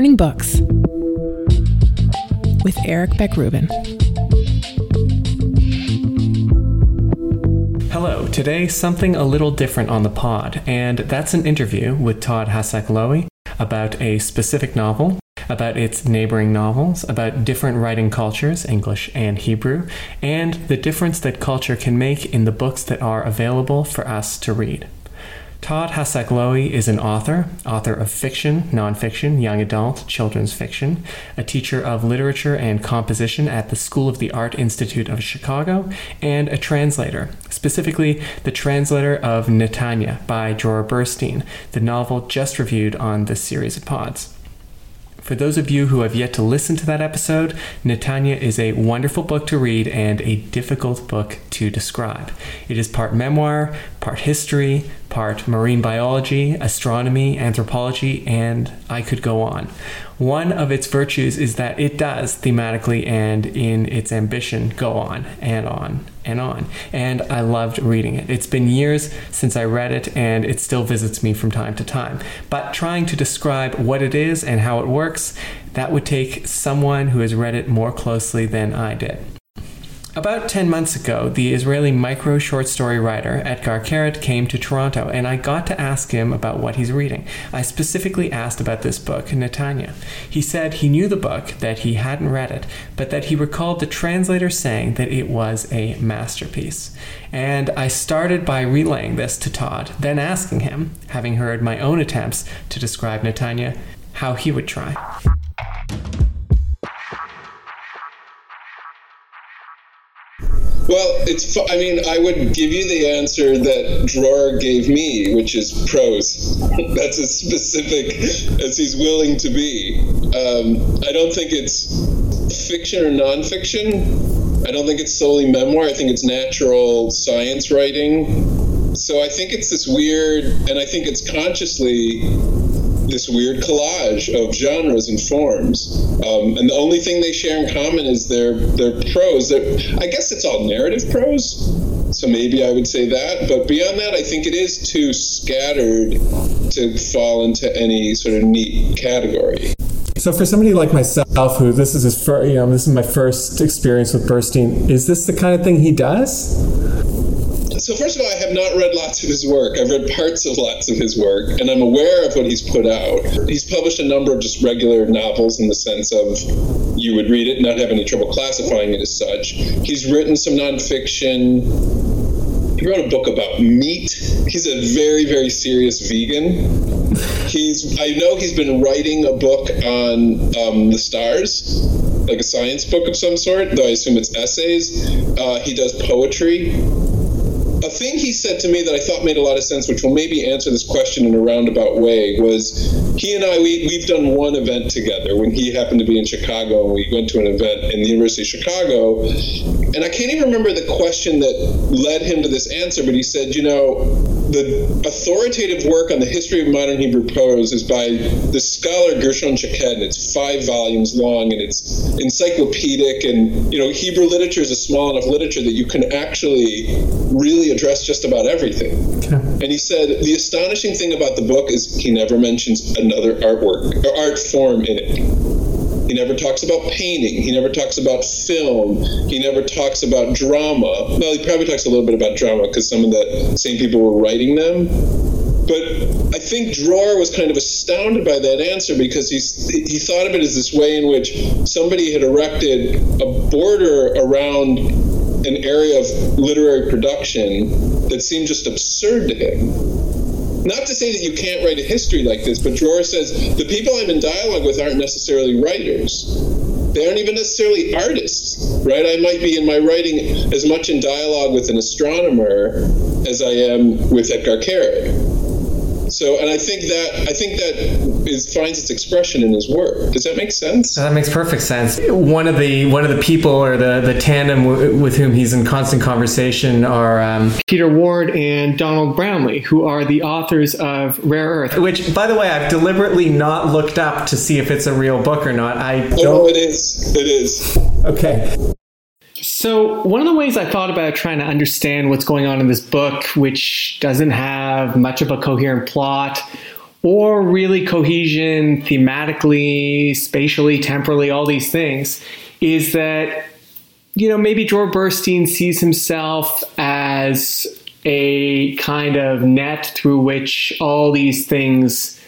Burning Books with Eric Beck Rubin. Hello, today something a little different on the pod, and that's an interview with Todd Hasak-Lowy about a specific novel, about its neighboring novels, about different writing cultures, English and Hebrew, and the difference that culture can make in the books that are available for us to read. Todd Hasak-Lowy is an author, author of fiction, nonfiction, young adult, children's fiction, a teacher of literature and composition at the School of the Art Institute of Chicago, and a translator, specifically the translator of Netanya by Dror Burstein, the novel just reviewed on this series of pods. For those of you who have yet to listen to that episode, Netanya is a wonderful book to read and a difficult book to describe. It is part memoir, part history, part marine biology, astronomy, anthropology, and I could go on. One of its virtues is that it does thematically and in its ambition go on and on and on. And I loved reading it. It's been years since I read it, and it still visits me from time to time. But trying to describe what it is and how it works, that would take someone who has read it more closely than I did. About 10 months ago, the Israeli micro short story writer Etgar Keret came to Toronto, and I got to ask him about what he's reading. I specifically asked about this book, Netanya. He said he knew the book, that he hadn't read it, but that he recalled the translator saying that it was a masterpiece. And I started by relaying this to Todd, then asking him, having heard my own attempts to describe Netanya, how he would try. Well, it's. I mean, I would give you the answer that Dror gave me, which is prose. That's as specific as he's willing to be. Um, I don't think it's fiction or nonfiction. I don't think it's solely memoir. I think it's natural science writing. So I think it's this weird, and I think it's consciously this weird collage of genres and forms. Um, and the only thing they share in common is their their prose. They're, I guess it's all narrative prose. So maybe I would say that. But beyond that, I think it is too scattered to fall into any sort of neat category. So for somebody like myself, who this is his first, you know, this is my first experience with Burstein, is this the kind of thing he does? So first of all, I have not read lots of his work. I've read parts of lots of his work, and I'm aware of what he's put out. He's published a number of just regular novels in the sense of you would read it and not have any trouble classifying it as such. He's written some nonfiction. He wrote a book about meat. He's a very, very serious vegan. He's I know he's been writing a book on um, the stars, like a science book of some sort, though I assume it's essays. Uh, he does poetry a thing he said to me that I thought made a lot of sense, which will maybe answer this question in a roundabout way, was he and I we we've done one event together when he happened to be in Chicago and we went to an event in the University of Chicago, and I can't even remember the question that led him to this answer, but he said, you know, the authoritative work on the history of modern Hebrew prose is by the scholar Gershon Shaked, and it's five volumes long and it's encyclopedic, and you know Hebrew literature is a small enough literature that you can actually really address just about everything. Okay. And he said the astonishing thing about the book is he never mentions another artwork or art form in it. He never talks about painting. He never talks about film. He never talks about drama. Well, he probably talks a little bit about drama because some of the same people were writing them. But I think Dror was kind of astounded by that answer because he's, he thought of it as this way in which somebody had erected a border around an area of literary production that seemed just absurd to him. Not to say that you can't write a history like this, but Dror says the people I'm in dialogue with aren't necessarily writers. They aren't even necessarily artists, right? I might be in my writing as much in dialogue with an astronomer as I am with Etgar Keret so, and I think that I think that is finds its expression in his work. Does that make sense? That makes perfect sense. One of the one of the people or the the tandem w- with whom he's in constant conversation are um, Peter Ward and Donald Brownlee, who are the authors of Rare Earth. Which, by the way, I've deliberately not looked up to see if it's a real book or not. I don't. Oh, it is. It is. Okay. So, one of the ways I thought about trying to understand what's going on in this book, which doesn't have much of a coherent plot, or really cohesion thematically, spatially, temporally, all these things, is that, you know, maybe Dror Burstein sees himself as a kind of net through which all these things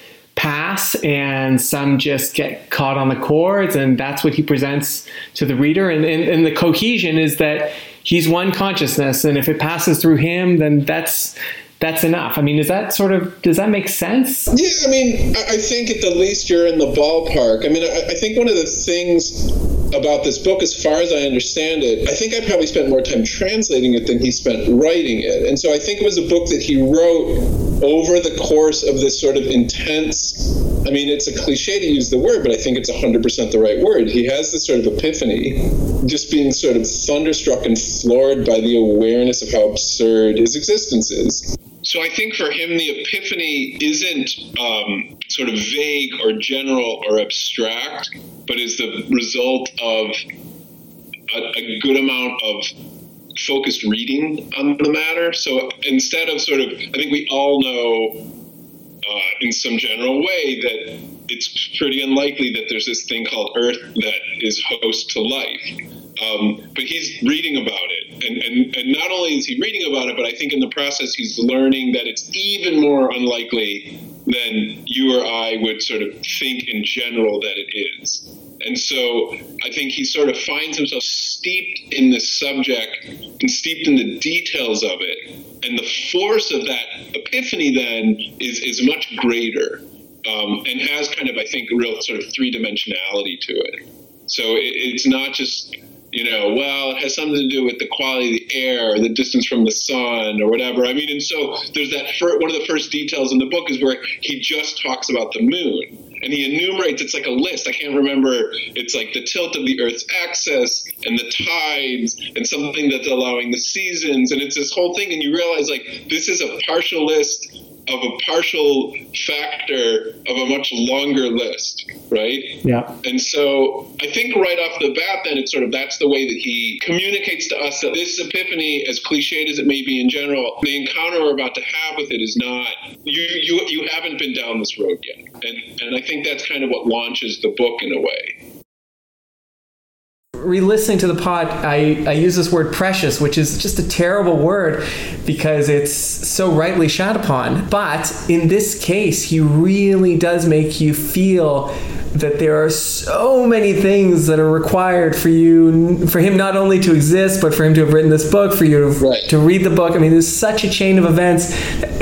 pass and some just get caught on the chords and that's what he presents to the reader. And, and, and, the cohesion is that he's one consciousness and if it passes through him then that's that's enough. I mean, is that sort of does that make sense? Yeah, I mean, I think at the least you're in the ballpark. I mean, I, I think one of the things about this book, as far as I understand it, I think I probably spent more time translating it than he spent writing it. And so I think it was a book that he wrote over the course of this sort of intense. I mean, it's a cliche to use the word, but I think it's 100% the right word. He has this sort of epiphany, just being sort of thunderstruck and floored by the awareness of how absurd his existence is. So I think for him, the epiphany isn't um, sort of vague or general or abstract, but is the result of a, a good amount of focused reading on the matter. So instead of sort of, I think we all know uh, in some general way that it's pretty unlikely that there's this thing called Earth that is host to life. Um, but he's reading about it. And, and, and not only is he reading about it, but I think in the process he's learning that it's even more unlikely than you or I would sort of think in general that it is. And so I think he sort of finds himself steeped in the subject and steeped in the details of it. And the force of that epiphany then is, is much greater um, and has kind of, I think, a real sort of three dimensionality to it. So it, it's not just you know, well, it has something to do with the quality of the air, or the distance from the sun, or whatever. I mean, and so there's that. Fir- one of the first details in the book is where he just talks about the moon, and he enumerates. It's like a list. I can't remember. It's like the tilt of the Earth's axis and the tides, and something that's allowing the seasons, and it's this whole thing. And you realize like this is a partial list of a partial factor of a much longer list, right? Yeah. And so I think right off the bat, then it's sort of that's the way that he communicates to us that this epiphany, as cliched as it may be in general, the encounter we're about to have with it is not you you you haven't been down this road yet, and and I think that's kind of what launches the book in a way re-listening to the pod, I, I use this word precious, which is just a terrible word because it's so rightly shot upon. But in this case, he really does make you feel that there are so many things that are required for you for him not only to exist but for him to have written this book for you to, right. to read the book i mean there's such a chain of events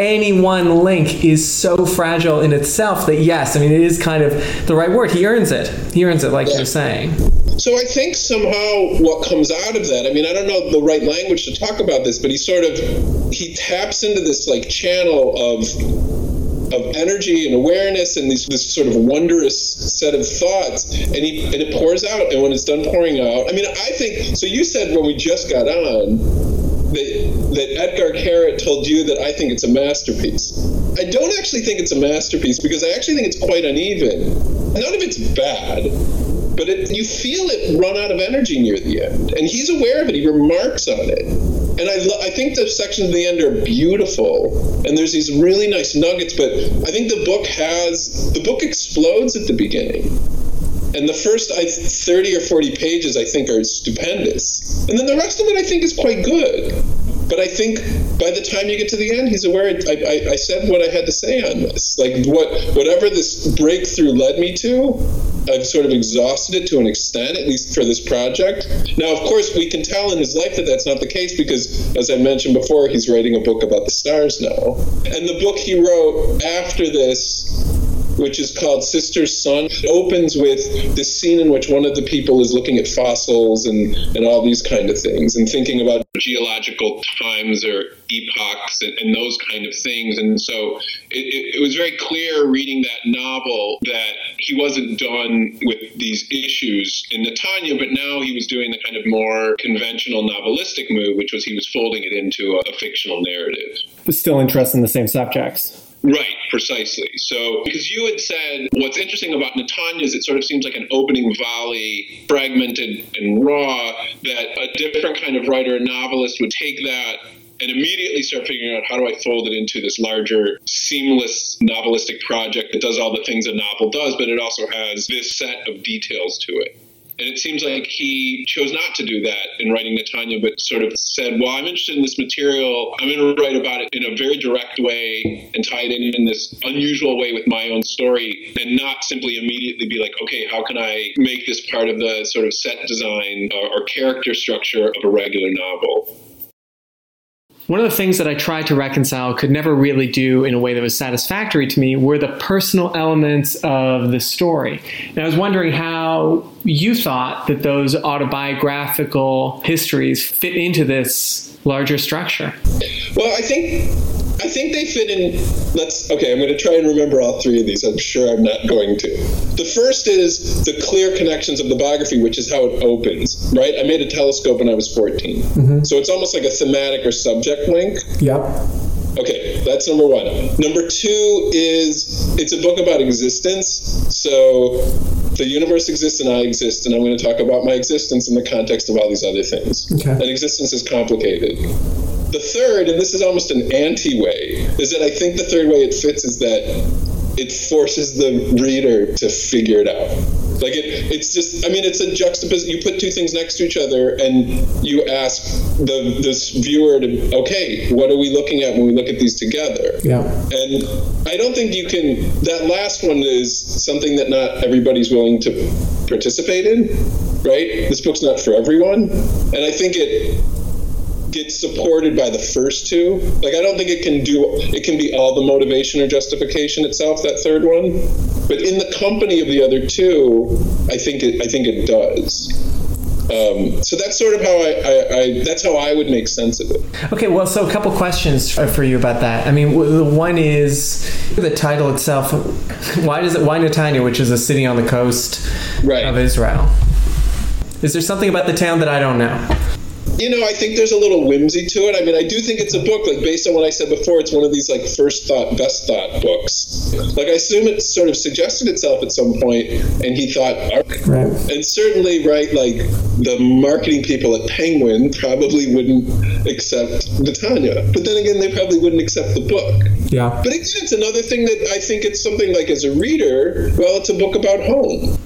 any one link is so fragile in itself that yes i mean it is kind of the right word he earns it he earns it like yeah. you're saying so I think somehow what comes out of that, I mean, I don't know the right language to talk about this, but he sort of he taps into this like channel of of energy and awareness and these, this sort of wondrous set of thoughts and he and it pours out and when it's done pouring out i mean i think so you said when we just got on that, that Etgar Keret told you that i think it's a masterpiece. I don't actually think it's a masterpiece because i actually think it's quite uneven. None of it's bad but it, you feel it run out of energy near the end. And he's aware of it. He remarks on it. And I, lo- I think the sections at the end are beautiful. And there's these really nice nuggets. But I think the book has, the book explodes at the beginning. And the first I, 30 or 40 pages, I think, are stupendous. And then the rest of it, I think, is quite good. But I think by the time you get to the end, he's aware. I, I, I said what I had to say on this. Like what, whatever this breakthrough led me to, I've sort of exhausted it to an extent, at least for this project. Now, of course, we can tell in his life that that's not the case because, as I mentioned before, he's writing a book about the stars now. And the book he wrote after this which is called Sister's Son. It opens with this scene in which one of the people is looking at fossils and, and all these kind of things and thinking about geological times or epochs and, and those kind of things. And so it, it, it was very clear reading that novel that he wasn't done with these issues in Netanya, but now he was doing the kind of more conventional novelistic move, which was he was folding it into a, a fictional narrative. But still interested in the same subjects. Right, precisely. So, because you had said what's interesting about Netanya is it sort of seems like an opening volley, fragmented and raw, that a different kind of writer, a novelist, would take that and immediately start figuring out how do I fold it into this larger, seamless novelistic project that does all the things a novel does, but it also has this set of details to it. And it seems like he chose not to do that in writing Netanya, but sort of said, well, I'm interested in this material. I'm going to write about it in a very direct way and tie it in in this unusual way with my own story and not simply immediately be like, okay, how can I make this part of the sort of set design or, or character structure of a regular novel? One of the things that I tried to reconcile, could never really do in a way that was satisfactory to me, were the personal elements of the story. And I was wondering how you thought that those autobiographical histories fit into this larger structure. Well, I think I think they fit in. Let's okay. I'm going to try and remember all three of these. I'm sure I'm not going to. The first is the clear connections of the biography, which is how it opens. Right. I made a telescope when I was 14, mm-hmm. so it's almost like a thematic or subject link. Yep. Okay, that's number one. Number two is it's a book about existence. So the universe exists and I exist, and I'm going to talk about my existence in the context of all these other things. Okay. And existence is complicated. The third, and this is almost an anti way, is that I think the third way it fits is that it forces the reader to figure it out. Like it, it's just. I mean, it's a juxtaposition. You put two things next to each other, and you ask the this viewer to, okay, what are we looking at when we look at these together? Yeah. And I don't think you can. That last one is something that not everybody's willing to participate in. Right. This book's not for everyone, and I think it gets supported by the first two. Like I don't think it can do it can be all the motivation or justification itself that third one, but in the company of the other two, I think it I think it does. Um, so that's sort of how I, I, I, that's how I would make sense of it. Okay, well, so a couple questions for you about that. I mean, the one is the title itself. Why does it? Why Netanya, which is a city on the coast right. of Israel? Is there something about the town that I don't know? You know, I think there's a little whimsy to it. I mean, I do think it's a book, like based on what I said before, it's one of these like first thought, best thought books. Like I assume it sort of suggested itself at some point, and he thought, right. and certainly, right, like the marketing people at Penguin probably wouldn't accept Netanya, but then again, they probably wouldn't accept the book. Yeah. But again, it's another thing that I think it's something like as a reader, well, it's a book about home.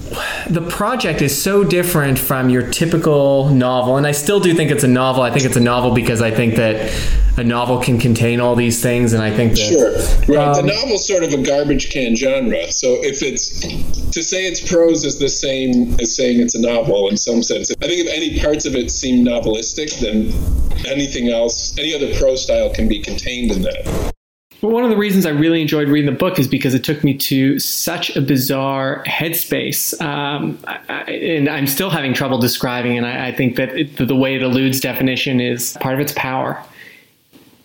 The project is so different from your typical novel, and I still do think it's a novel. I think it's a novel because I think that a novel can contain all these things, and I think that, sure, right. Um, the novel's sort of a garbage can genre. So if it's to say it's prose is the same as saying it's a novel in some sense. I think if any parts of it seem novelistic, then anything else, any other prose style can be contained in that. One of the reasons I really enjoyed reading the book is because it took me to such a bizarre headspace. Um, I, and I'm still having trouble describing, and I, I think that it, the way it eludes definition is part of its power.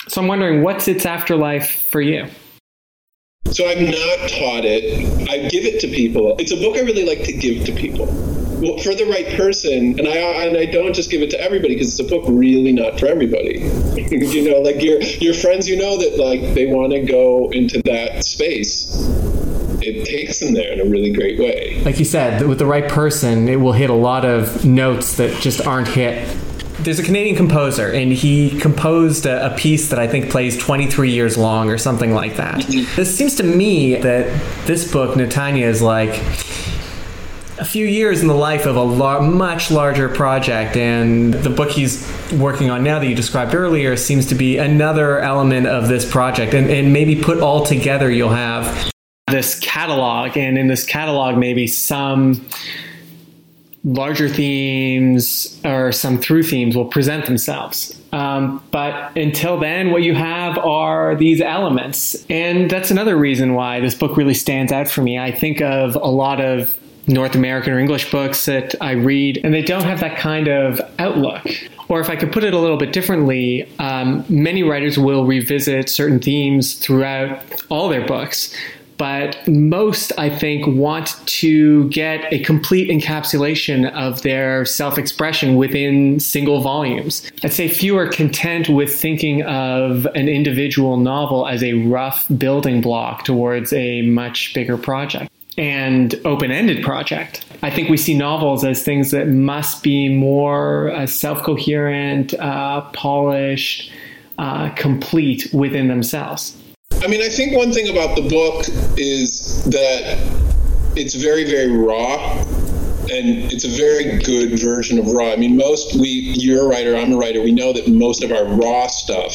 So I'm wondering, what's its afterlife for you? So I've not taught it. I give it to people. It's a book I really like to give to people well, for the right person, and I and I don't just give it to everybody because it's a book really not for everybody. you know, like your your friends, you know that like they want to go into that space. It takes them there in a really great way. Like you said, with the right person, it will hit a lot of notes that just aren't hit there's a Canadian composer, and he composed a, a, piece that I think plays 23 years long or something like that. Mm-hmm. This seems to me that this book, Netanya, is like a few years in the life of a lar- much larger project. And the book he's working on now that you described earlier seems to be another element of this project. And, and maybe put all together, you'll have this catalog. And in this catalog, maybe some larger themes or some through themes will present themselves. Um, but until then, what you have are these elements. And that's another reason why this book really stands out for me. I think of a lot of North American or English books that I read, and they don't have that kind of outlook. Or if I could put it a little bit differently, um, many writers will revisit certain themes throughout all their books, but most, I think, want to get a complete encapsulation of their self expression within single volumes. I'd say few are content with thinking of an individual novel as a rough building block towards a much bigger project and open ended project. I think we see novels as things that must be more uh, self coherent, uh, polished, uh, complete within themselves. I mean, I think one thing about the book is that it's very, very raw and it's a very good version of raw. I mean, most we you're a writer, I'm a writer. We know that most of our raw stuff,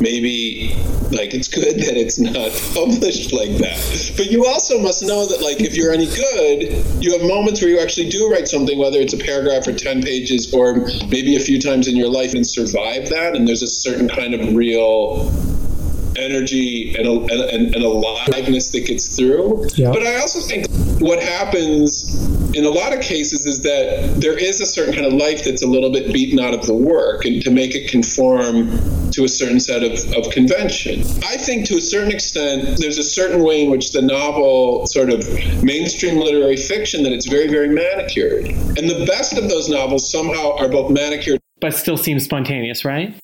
maybe like it's good that it's not published like that. But you also must know that like if you're any good, you have moments where you actually do write something, whether it's a paragraph or ten pages, or maybe a few times in your life, and survive that. And there's a certain kind of real energy and, a and, and aliveness that gets through. Yeah. But I also think what happens in a lot of cases is that there is a certain kind of life that's a little bit beaten out of the work and to make it conform to a certain set of, of convention. I think to a certain extent, there's a certain way in which the novel, sort of mainstream literary fiction, that it's very, very manicured. And the best of those novels somehow are both manicured. But still seem spontaneous, right?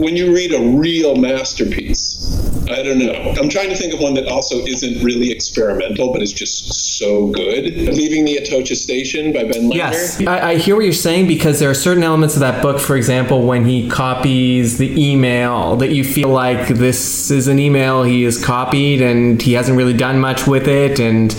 when you read a real masterpiece, I don't know. I'm trying to think of one that also isn't really experimental, but is just so good. Leaving the Atocha Station by Ben Lerner. Yes, I, I, hear what you're saying because there are certain elements of that book, for example, when he copies the email, that you feel like this is an email he has copied and he hasn't really done much with it, and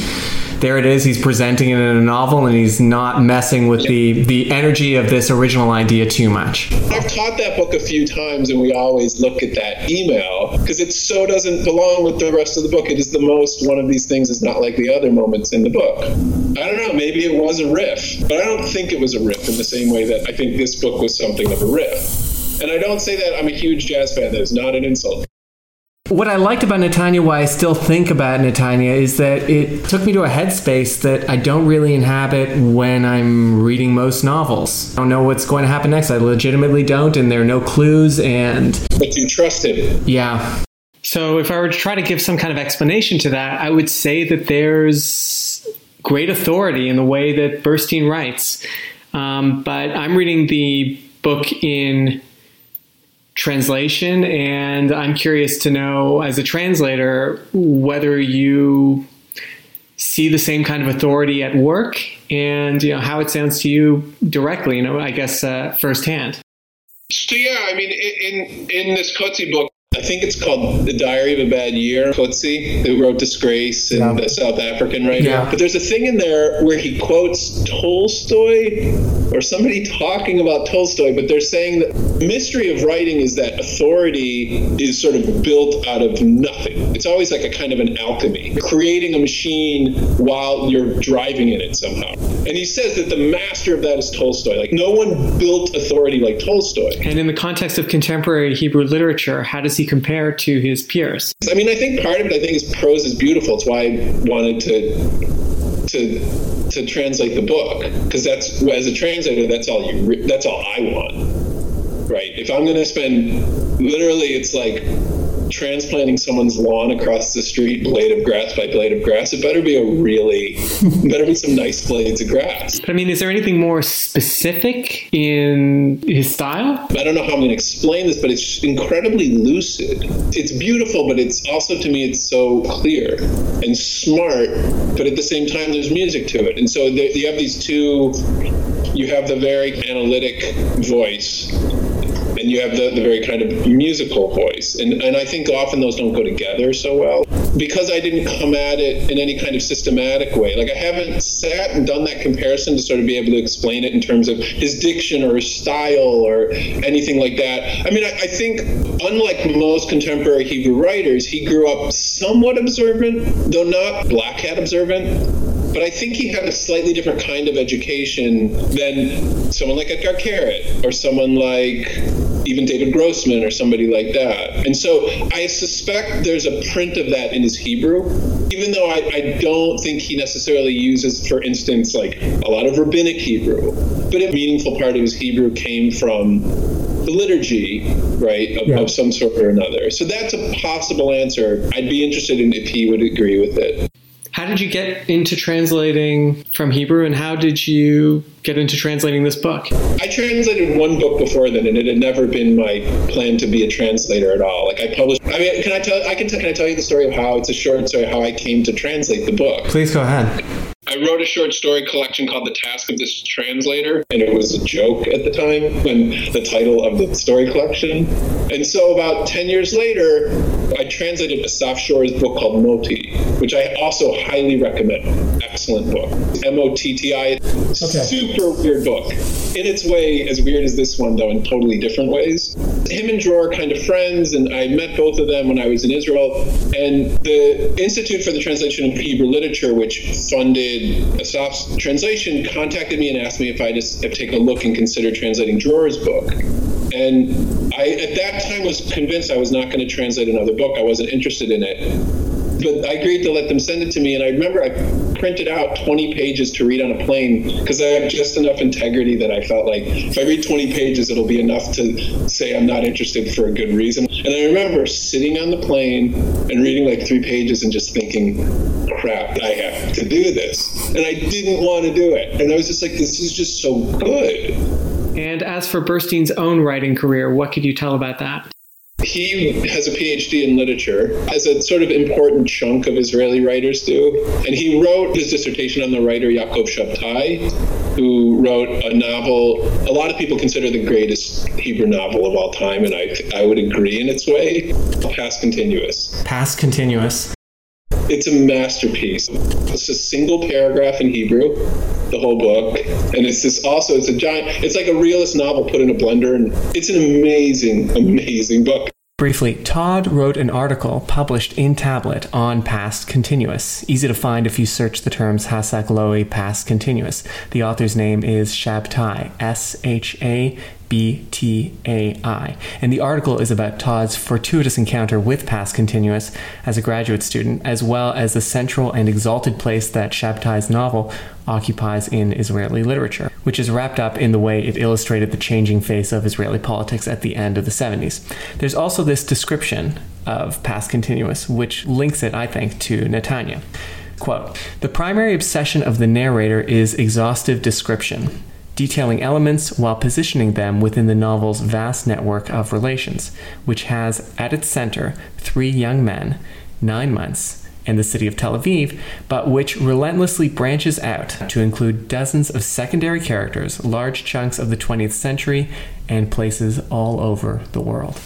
there it is. He's presenting it in a novel, and he's not messing with the the energy of this original idea too much. I've taught that book a few times, and we always look at that email because it so doesn't belong with the rest of the book. It is the most one of these things is not like the other moments in the book. I don't know. Maybe it was a riff, but I don't think it was a riff in the same way that I think this book was something of a riff. And I don't say that I'm a huge jazz fan. That is not an insult. What I liked about Netanya, why I still think about Netanya, is that it took me to a headspace that I don't really inhabit when I'm reading most novels. I don't know what's going to happen next. I legitimately don't, and there are no clues. And but you trust him. Yeah. So if I were to try to give some kind of explanation to that, I would say that there's great authority in the way that Burstein writes. Um, but I'm reading the book in translation. And I'm curious to know, as a translator, whether you see the same kind of authority at work and you know how it sounds to you directly you know i guess uh, firsthand so yeah i mean in in this Coetzee book I think it's called The Diary of a Bad Year. Coetzee, who wrote Disgrace and yeah. the South African writer. Yeah. But there's a thing in there where he quotes Tolstoy or somebody talking about Tolstoy, but they're saying that the mystery of writing is that authority is sort of built out of nothing. It's always like a kind of an alchemy, creating a machine while you're driving in it somehow. And he says that the master of that is Tolstoy. Like no one built authority like Tolstoy. And in the context of contemporary Hebrew literature, how does he compare to his peers? I mean, I think part of it, I think, is prose is beautiful. It's why I wanted to to to translate the book because that's as a translator, that's all you that's all I want, right? If I'm going to spend literally, it's like transplanting someone's lawn across the street blade of grass by blade of grass, it better be a really, better be some nice blades of grass. But I mean, is there anything more specific in his style? I don't know how I'm going to explain this, but it's incredibly lucid. It's beautiful, but it's also, to me, it's so clear and smart, but at the same time, there's music to it. And so there, you have these two, you have the very analytic voice and you have the, the very kind of musical voice. And, and I think often those don't go together so well. Because I didn't come at it in any kind of systematic way. Like I haven't sat and done that comparison to sort of be able to explain it in terms of his diction or his style or anything like that. I mean, I, I think unlike most contemporary Hebrew writers, he grew up somewhat observant, though not black hat observant but I think he had a slightly different kind of education than someone like Etgar Keret or someone like even David Grossman or somebody like that. And so I suspect there's a print of that in his Hebrew, even though I, I don't think he necessarily uses, for instance, like a lot of rabbinic Hebrew. But a meaningful part of his Hebrew came from the liturgy, right, of, yeah. of, some sort or another. So that's a possible answer. I'd be interested in if he would agree with it. How did you get into translating from Hebrew, and how did you get into translating this book? I translated one book before then, and it had never been my plan to be a translator at all. Like I published. I mean, can I tell? I can. T- can I tell you the story of how it's a short story how I came to translate the book? Please go ahead. I wrote a short story collection called The Task of This Translator, and it was a joke at the time when the title of the story collection. And so about 10 years later, I translated Assaf Schurr's book called Motti, which I also highly recommend. Excellent book. M O T T I. Super weird book. In its way, as weird as this one, though, in totally different ways. Him and Dror are kind of friends, and I met both of them when I was in Israel. And the Institute for the Translation of Hebrew Literature, which funded Assaf's translation, contacted me and asked me if I'd just take a look and consider translating Dror's book. And I, at that time, was convinced I was not going to translate another book. I wasn't interested in it but I agreed to let them send it to me. And I remember I printed out 20 pages to read on a plane because I have just enough integrity that I felt like if I read 20 pages, it'll be enough to say I'm not interested for a good reason. And I remember sitting on the plane and reading like three pages and just thinking, crap, I have to do this. And I didn't want to do it. And I was just like, this is just so good. And as for Burstein's own writing career, what could you tell about that? He has a PhD in literature, as a sort of important chunk of Israeli writers do. And he wrote his dissertation on the writer Yaakov Shabtai, who wrote a novel a lot of people consider the greatest Hebrew novel of all time, and I, I would agree in its way. Past Continuous. Past Continuous. It's a masterpiece. It's a single paragraph in Hebrew, the whole book, and it's this also it's a giant. It's like a realist novel put in a blender, and it's an amazing, amazing book. Briefly, Todd wrote an article published in Tablet on past continuous. Easy to find if you search the terms Hasak Lowy past continuous. The author's name is Shabtai, S H A BTAI. And the article is about Todd's fortuitous encounter with past continuous as a graduate student, as well as the central and exalted place that Shabtai's novel occupies in Israeli literature, which is wrapped up in the way it illustrated the changing face of Israeli politics at the end of the 70s. There's also this description of past continuous, which links it, I think, to Netanya. Quote The primary obsession of the narrator is exhaustive description detailing elements while positioning them within the novel's vast network of relations, which has at its center three young men, nine months, and the city of Tel Aviv, but which relentlessly branches out to include dozens of secondary characters, large chunks of the 20th century, and places all over the world.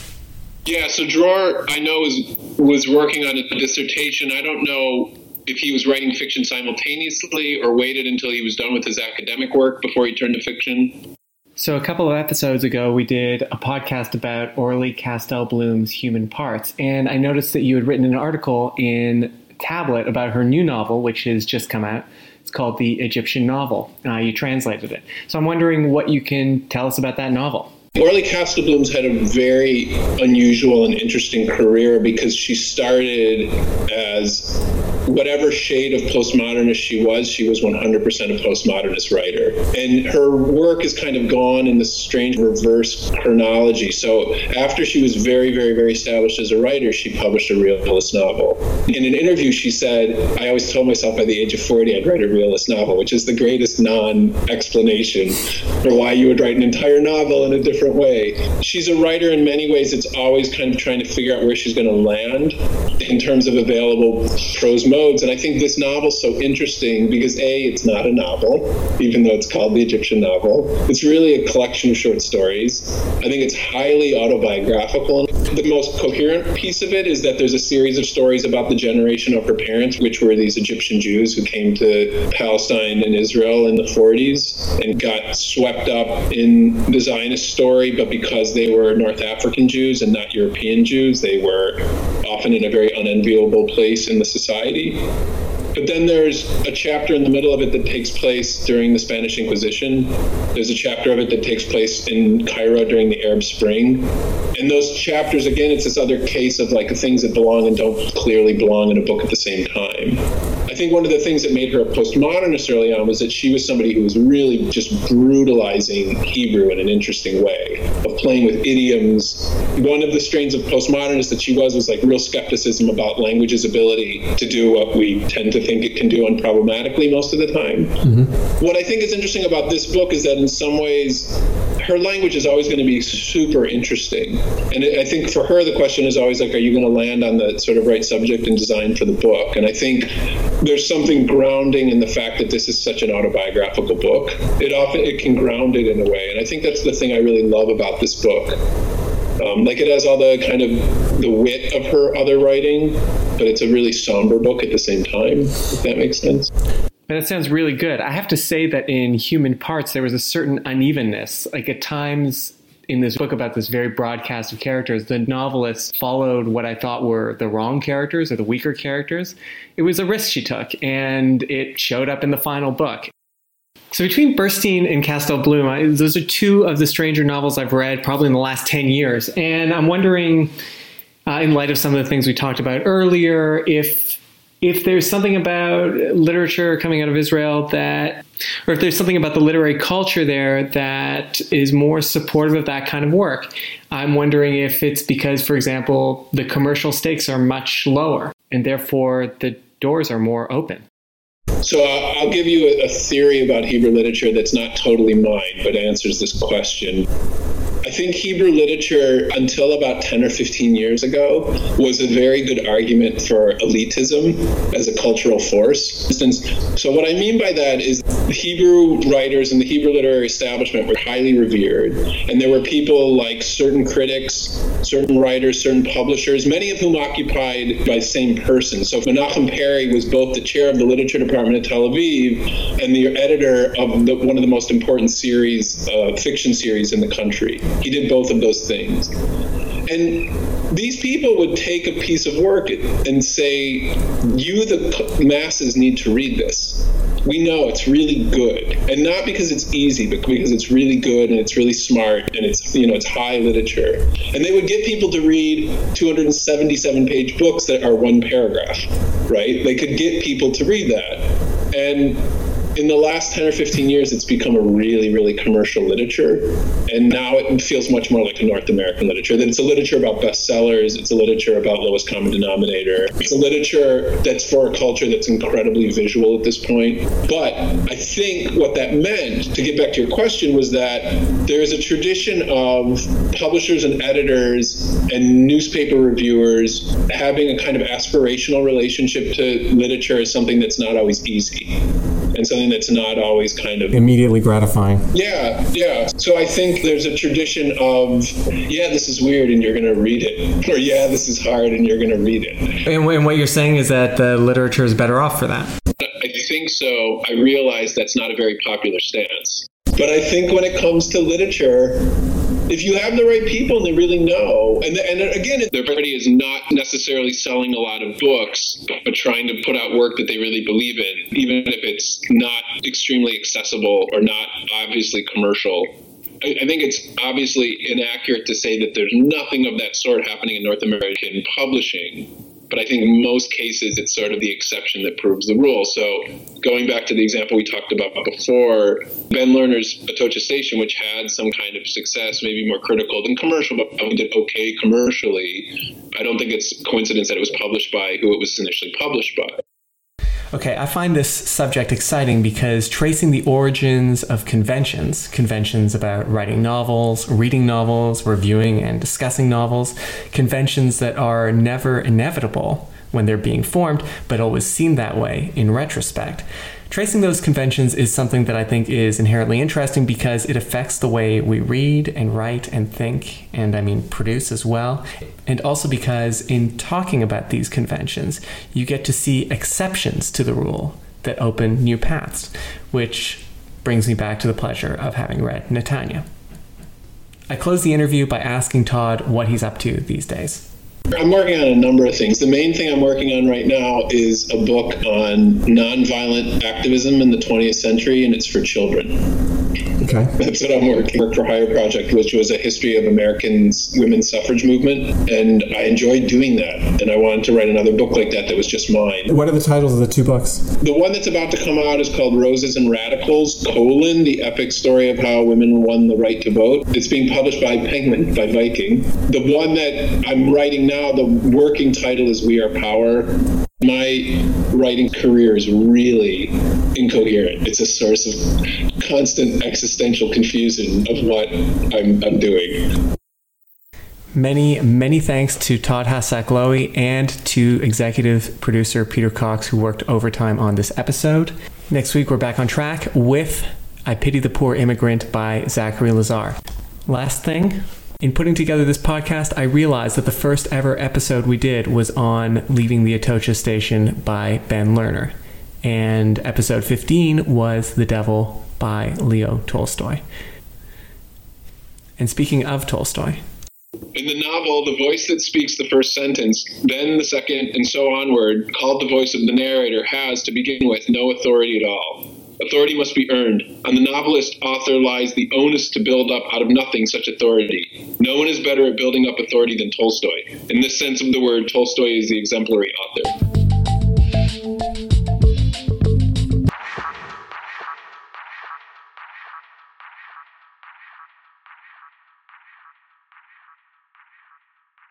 Yeah, so Dror, I know, was was working on a dissertation. I don't know if he was writing fiction simultaneously or waited until he was done with his academic work before he turned to fiction? So, a couple of episodes ago, we did a podcast about Orly Castel Bloom's Human Parts, and I noticed that you had written an article in Tablet about her new novel, which has just come out. It's called The Egyptian Novel. Uh, you translated it. So, I'm wondering what you can tell us about that novel. Orly Castelbloom's had a very unusual and interesting career because she started as whatever shade of postmodernist she was, she was 100% a postmodernist writer. And her work is kind of gone in this strange reverse chronology. So after she was very, very, very established as a writer, she published a realist novel. In an interview, she said, I always told myself by the age of 40 I'd write a realist novel, which is the greatest non explanation for why you would write an entire novel in a different way. She's a writer in many ways It's always kind of trying to figure out where she's going to land in terms of available prose modes. And I think this novel's so interesting because A, it's not a novel, even though it's called the Egyptian novel. It's really a collection of short stories. I think it's highly autobiographical. The most coherent piece of it is that there's a series of stories about the generation of her parents, which were these Egyptian Jews who came to Palestine and Israel in the 40s and got swept up in the Zionist story story, but because they were North African Jews and not European Jews, they were often in a very unenviable place in the society. But then there's a chapter in the middle of it that takes place during the Spanish Inquisition. There's a chapter of it that takes place in Cairo during the Arab Spring. And those chapters, again, it's this other case of like things that belong and don't clearly belong in a book at the same time. I think one of the things that made her a postmodernist early on was that she was somebody who was really just brutalizing Hebrew in an interesting way, of playing with idioms. One of the strains of postmodernist that she was was like real skepticism about language's ability to do what we tend to think it can do unproblematically most of the time. Mm-hmm. What I think is interesting about this book is that in some ways, her language is always going to be super interesting. And I think for her, the question is always like, are you going to land on the sort of right subject and design for the book? And I think there's something grounding in the fact that this is such an autobiographical book. It often it can ground it in a way, and I think that's the thing I really love about this book. Um, like it has all the kind of the wit of her other writing, but it's a really somber book at the same time. If that makes sense. That sounds really good. I have to say that in Human Parts, there was a certain unevenness. Like at times in this book about this very broad cast of characters, the novelist followed what I thought were the wrong characters or the weaker characters. It was a risk she took, and it showed up in the final book. So between Burstein and Castel Bloom, I, those are two of the stranger novels I've read probably in the last 10 years. And I'm wondering, uh, in light of some of the things we talked about earlier, if if there's something about literature coming out of Israel that, or if there's something about the literary culture there that is more supportive of that kind of work. I'm wondering if it's because, for example, the commercial stakes are much lower and therefore the doors are more open. So I'll give you a theory about Hebrew literature that's not totally mine, but answers this question. I think Hebrew literature, until about 10 or 15 years ago, was a very good argument for elitism as a cultural force. So, what I mean by that is the Hebrew writers and the Hebrew literary establishment were highly revered, and there were people like certain critics, certain writers, certain publishers, many of whom occupied by the same person. So, Menachem Perry was both the chair of the literature department at Tel Aviv and the editor of the, one of the most important series, uh, fiction series in the country. He did both of those things. And these people would take a piece of work and say, You, the masses, need to read this. We know it's really good. And not because it's easy, but because it's really good and it's really smart and it's, you know, it's high literature. And they would get people to read 277 page books that are one paragraph, right? They could get people to read that. And in the last 10 or 15 years, it's become a really, really commercial literature. And now it feels much more like a North American literature. That it's a literature about bestsellers, it's a literature about lowest common denominator. It's a literature that's for a culture that's incredibly visual at this point. But I think what that meant, to get back to your question, was that there is a tradition of publishers and editors and newspaper reviewers having a kind of aspirational relationship to literature as something that's not always easy and something that's not always kind of immediately gratifying. Yeah, yeah. So I think there's a tradition of, yeah, this is weird and you're going to read it, or yeah, this is hard and you're going to read it. And, and what you're saying is that the literature is better off for that. I think so. I realize that's not a very popular stance. But I think when it comes to literature, if you have the right people and they really know, and, and again, their party is not necessarily selling a lot of books, but trying to put out work that they really believe in, even if it's not extremely accessible or not obviously commercial. I, I think it's obviously inaccurate to say that there's nothing of that sort happening in North American publishing but I think in most cases, it's sort of the exception that proves the rule. So going back to the example we talked about before, Ben Lerner's Atocha Station, which had some kind of success, maybe more critical than commercial, but probably did okay commercially. I don't think it's coincidence that it was published by who it was initially published by. Okay, I find this subject exciting because tracing the origins of conventions, conventions about writing novels, reading novels, reviewing and discussing novels, conventions that are never inevitable when they're being formed, but always seem that way in retrospect. Tracing those conventions is something that I think is inherently interesting because it affects the way we read and write and think, and I mean produce as well. And also because in talking about these conventions, you get to see exceptions to the rule that open new paths, which brings me back to the pleasure of having read Netanya. I close the interview by asking Todd what he's up to these days. I'm working on a number of things. The main thing I'm working on right now is a book on nonviolent activism in the 20th century, and it's for children. Okay. That's what I'm working Work for Hire project, which was a history of Americans women's suffrage movement, and I enjoyed doing that. And I wanted to write another book like that that was just mine. What are the titles of the two books? The one that's about to come out is called Roses and Radicals: colon the epic story of how women won the right to vote. It's being published by Penguin by Viking. The one that I'm writing now, the working title is We Are Power My writing career is really incoherent. It's a source of constant existential confusion of what I'm, I'm doing. Many, many thanks to Todd Hasak and to executive producer Peter Cox, who worked overtime on this episode. Next week, we're back on track with I Pity the Poor Immigrant by Zachary Lazar. Last thing, in putting together this podcast, I realized that the first ever episode we did was on Leaving the Atocha Station by Ben Lerner. And episode 15 was The Devil by Leo Tolstoy. And speaking of Tolstoy, in the novel, the voice that speaks the first sentence, then the second, and so onward, called the voice of the narrator, has, to begin with, no authority at all. Authority must be earned. On the novelist author lies the onus to build up out of nothing such authority. No one is better at building up authority than Tolstoy. In this sense of the word, Tolstoy is the exemplary author.